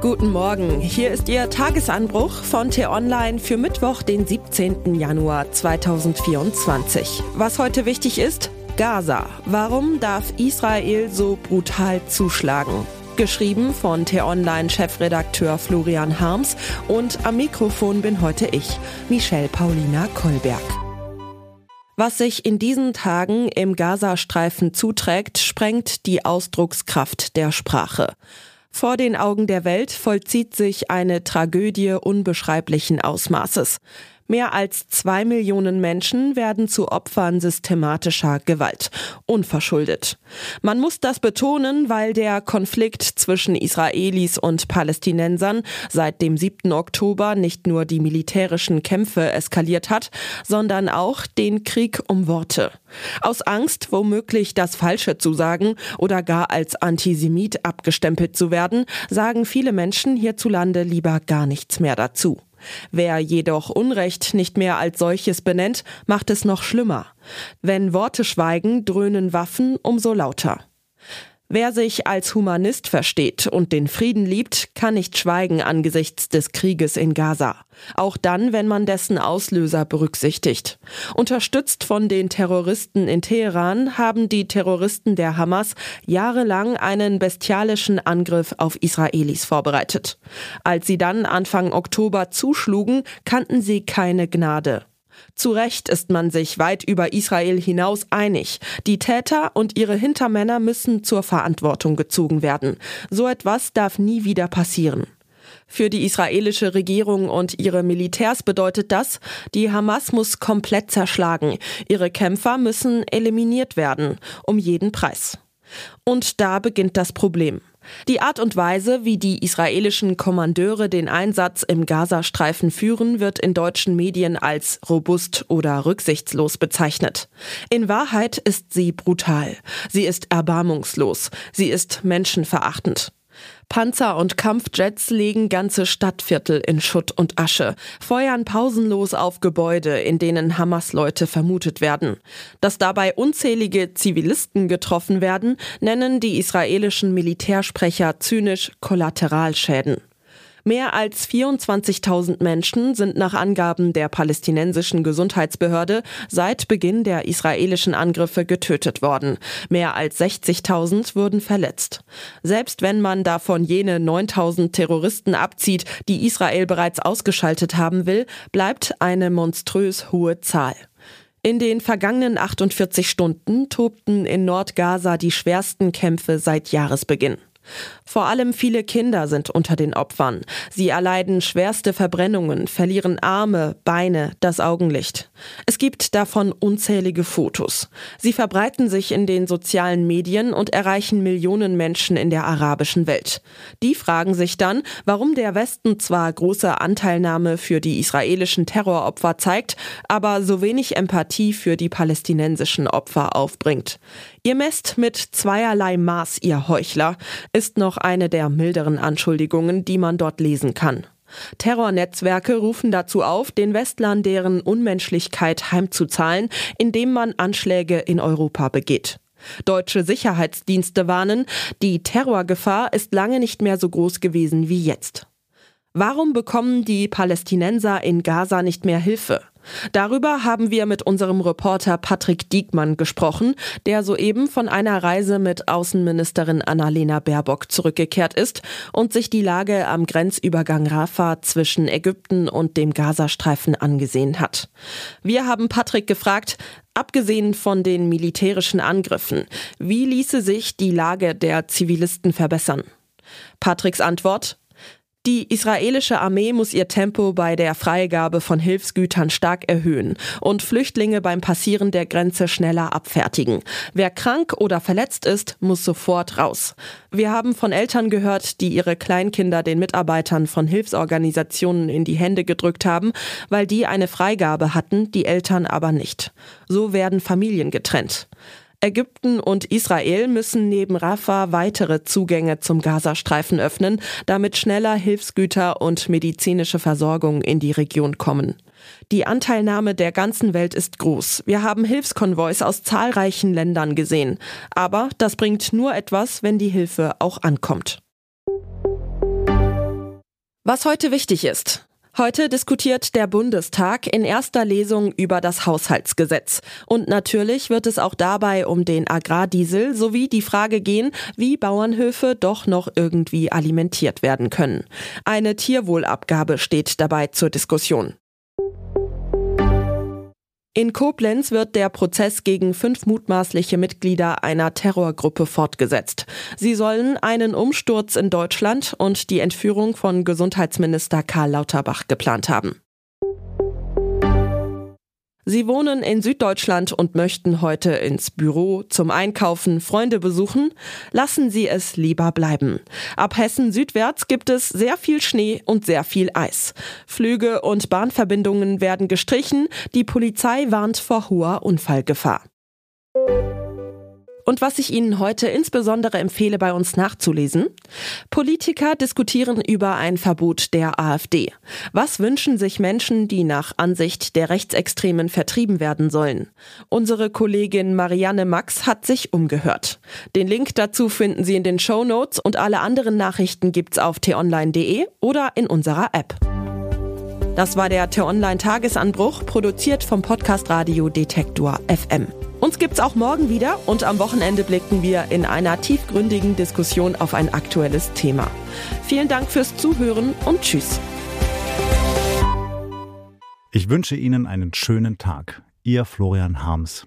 Guten Morgen, hier ist Ihr Tagesanbruch von T-Online für Mittwoch, den 17. Januar 2024. Was heute wichtig ist, Gaza. Warum darf Israel so brutal zuschlagen? Geschrieben von T-Online-Chefredakteur Florian Harms und am Mikrofon bin heute ich, Michelle Paulina Kolberg. Was sich in diesen Tagen im Gazastreifen zuträgt, sprengt die Ausdruckskraft der Sprache. Vor den Augen der Welt vollzieht sich eine Tragödie unbeschreiblichen Ausmaßes. Mehr als zwei Millionen Menschen werden zu Opfern systematischer Gewalt. Unverschuldet. Man muss das betonen, weil der Konflikt zwischen Israelis und Palästinensern seit dem 7. Oktober nicht nur die militärischen Kämpfe eskaliert hat, sondern auch den Krieg um Worte. Aus Angst, womöglich das Falsche zu sagen oder gar als Antisemit abgestempelt zu werden, sagen viele Menschen hierzulande lieber gar nichts mehr dazu. Wer jedoch Unrecht nicht mehr als solches benennt, macht es noch schlimmer. Wenn Worte schweigen, dröhnen Waffen umso lauter. Wer sich als Humanist versteht und den Frieden liebt, kann nicht schweigen angesichts des Krieges in Gaza. Auch dann, wenn man dessen Auslöser berücksichtigt. Unterstützt von den Terroristen in Teheran haben die Terroristen der Hamas jahrelang einen bestialischen Angriff auf Israelis vorbereitet. Als sie dann Anfang Oktober zuschlugen, kannten sie keine Gnade. Zu Recht ist man sich weit über Israel hinaus einig. Die Täter und ihre Hintermänner müssen zur Verantwortung gezogen werden. So etwas darf nie wieder passieren. Für die israelische Regierung und ihre Militärs bedeutet das, die Hamas muss komplett zerschlagen. Ihre Kämpfer müssen eliminiert werden, um jeden Preis. Und da beginnt das Problem. Die Art und Weise, wie die israelischen Kommandeure den Einsatz im Gazastreifen führen, wird in deutschen Medien als robust oder rücksichtslos bezeichnet. In Wahrheit ist sie brutal. Sie ist erbarmungslos. Sie ist menschenverachtend. Panzer und Kampfjets legen ganze Stadtviertel in Schutt und Asche, feuern pausenlos auf Gebäude, in denen Hamas-Leute vermutet werden. Dass dabei unzählige Zivilisten getroffen werden, nennen die israelischen Militärsprecher zynisch Kollateralschäden. Mehr als 24.000 Menschen sind nach Angaben der palästinensischen Gesundheitsbehörde seit Beginn der israelischen Angriffe getötet worden. Mehr als 60.000 wurden verletzt. Selbst wenn man davon jene 9.000 Terroristen abzieht, die Israel bereits ausgeschaltet haben will, bleibt eine monströs hohe Zahl. In den vergangenen 48 Stunden tobten in Nordgaza die schwersten Kämpfe seit Jahresbeginn. Vor allem viele Kinder sind unter den Opfern. Sie erleiden schwerste Verbrennungen, verlieren Arme, Beine, das Augenlicht. Es gibt davon unzählige Fotos. Sie verbreiten sich in den sozialen Medien und erreichen Millionen Menschen in der arabischen Welt. Die fragen sich dann, warum der Westen zwar große Anteilnahme für die israelischen Terroropfer zeigt, aber so wenig Empathie für die palästinensischen Opfer aufbringt. Ihr messt mit zweierlei Maß, ihr Heuchler, ist noch eine der milderen Anschuldigungen, die man dort lesen kann. Terrornetzwerke rufen dazu auf, den Westlern deren Unmenschlichkeit heimzuzahlen, indem man Anschläge in Europa begeht. Deutsche Sicherheitsdienste warnen, die Terrorgefahr ist lange nicht mehr so groß gewesen wie jetzt. Warum bekommen die Palästinenser in Gaza nicht mehr Hilfe? Darüber haben wir mit unserem Reporter Patrick Diekmann gesprochen, der soeben von einer Reise mit Außenministerin Annalena Baerbock zurückgekehrt ist und sich die Lage am Grenzübergang Rafah zwischen Ägypten und dem Gazastreifen angesehen hat. Wir haben Patrick gefragt, Abgesehen von den militärischen Angriffen, wie ließe sich die Lage der Zivilisten verbessern? Patricks Antwort die israelische Armee muss ihr Tempo bei der Freigabe von Hilfsgütern stark erhöhen und Flüchtlinge beim Passieren der Grenze schneller abfertigen. Wer krank oder verletzt ist, muss sofort raus. Wir haben von Eltern gehört, die ihre Kleinkinder den Mitarbeitern von Hilfsorganisationen in die Hände gedrückt haben, weil die eine Freigabe hatten, die Eltern aber nicht. So werden Familien getrennt. Ägypten und Israel müssen neben Rafah weitere Zugänge zum Gazastreifen öffnen, damit schneller Hilfsgüter und medizinische Versorgung in die Region kommen. Die Anteilnahme der ganzen Welt ist groß. Wir haben Hilfskonvois aus zahlreichen Ländern gesehen. Aber das bringt nur etwas, wenn die Hilfe auch ankommt. Was heute wichtig ist. Heute diskutiert der Bundestag in erster Lesung über das Haushaltsgesetz. Und natürlich wird es auch dabei um den Agrardiesel sowie die Frage gehen, wie Bauernhöfe doch noch irgendwie alimentiert werden können. Eine Tierwohlabgabe steht dabei zur Diskussion. In Koblenz wird der Prozess gegen fünf mutmaßliche Mitglieder einer Terrorgruppe fortgesetzt. Sie sollen einen Umsturz in Deutschland und die Entführung von Gesundheitsminister Karl Lauterbach geplant haben. Sie wohnen in Süddeutschland und möchten heute ins Büro zum Einkaufen Freunde besuchen? Lassen Sie es lieber bleiben. Ab Hessen südwärts gibt es sehr viel Schnee und sehr viel Eis. Flüge und Bahnverbindungen werden gestrichen. Die Polizei warnt vor hoher Unfallgefahr. Und was ich Ihnen heute insbesondere empfehle, bei uns nachzulesen. Politiker diskutieren über ein Verbot der AfD. Was wünschen sich Menschen, die nach Ansicht der Rechtsextremen vertrieben werden sollen? Unsere Kollegin Marianne Max hat sich umgehört. Den Link dazu finden Sie in den Show Notes und alle anderen Nachrichten gibt's auf t-online.de oder in unserer App. Das war der T-Online Tagesanbruch, produziert vom Podcast Radio Detektor FM. Uns gibt's auch morgen wieder und am Wochenende blicken wir in einer tiefgründigen Diskussion auf ein aktuelles Thema. Vielen Dank fürs Zuhören und Tschüss. Ich wünsche Ihnen einen schönen Tag. Ihr Florian Harms.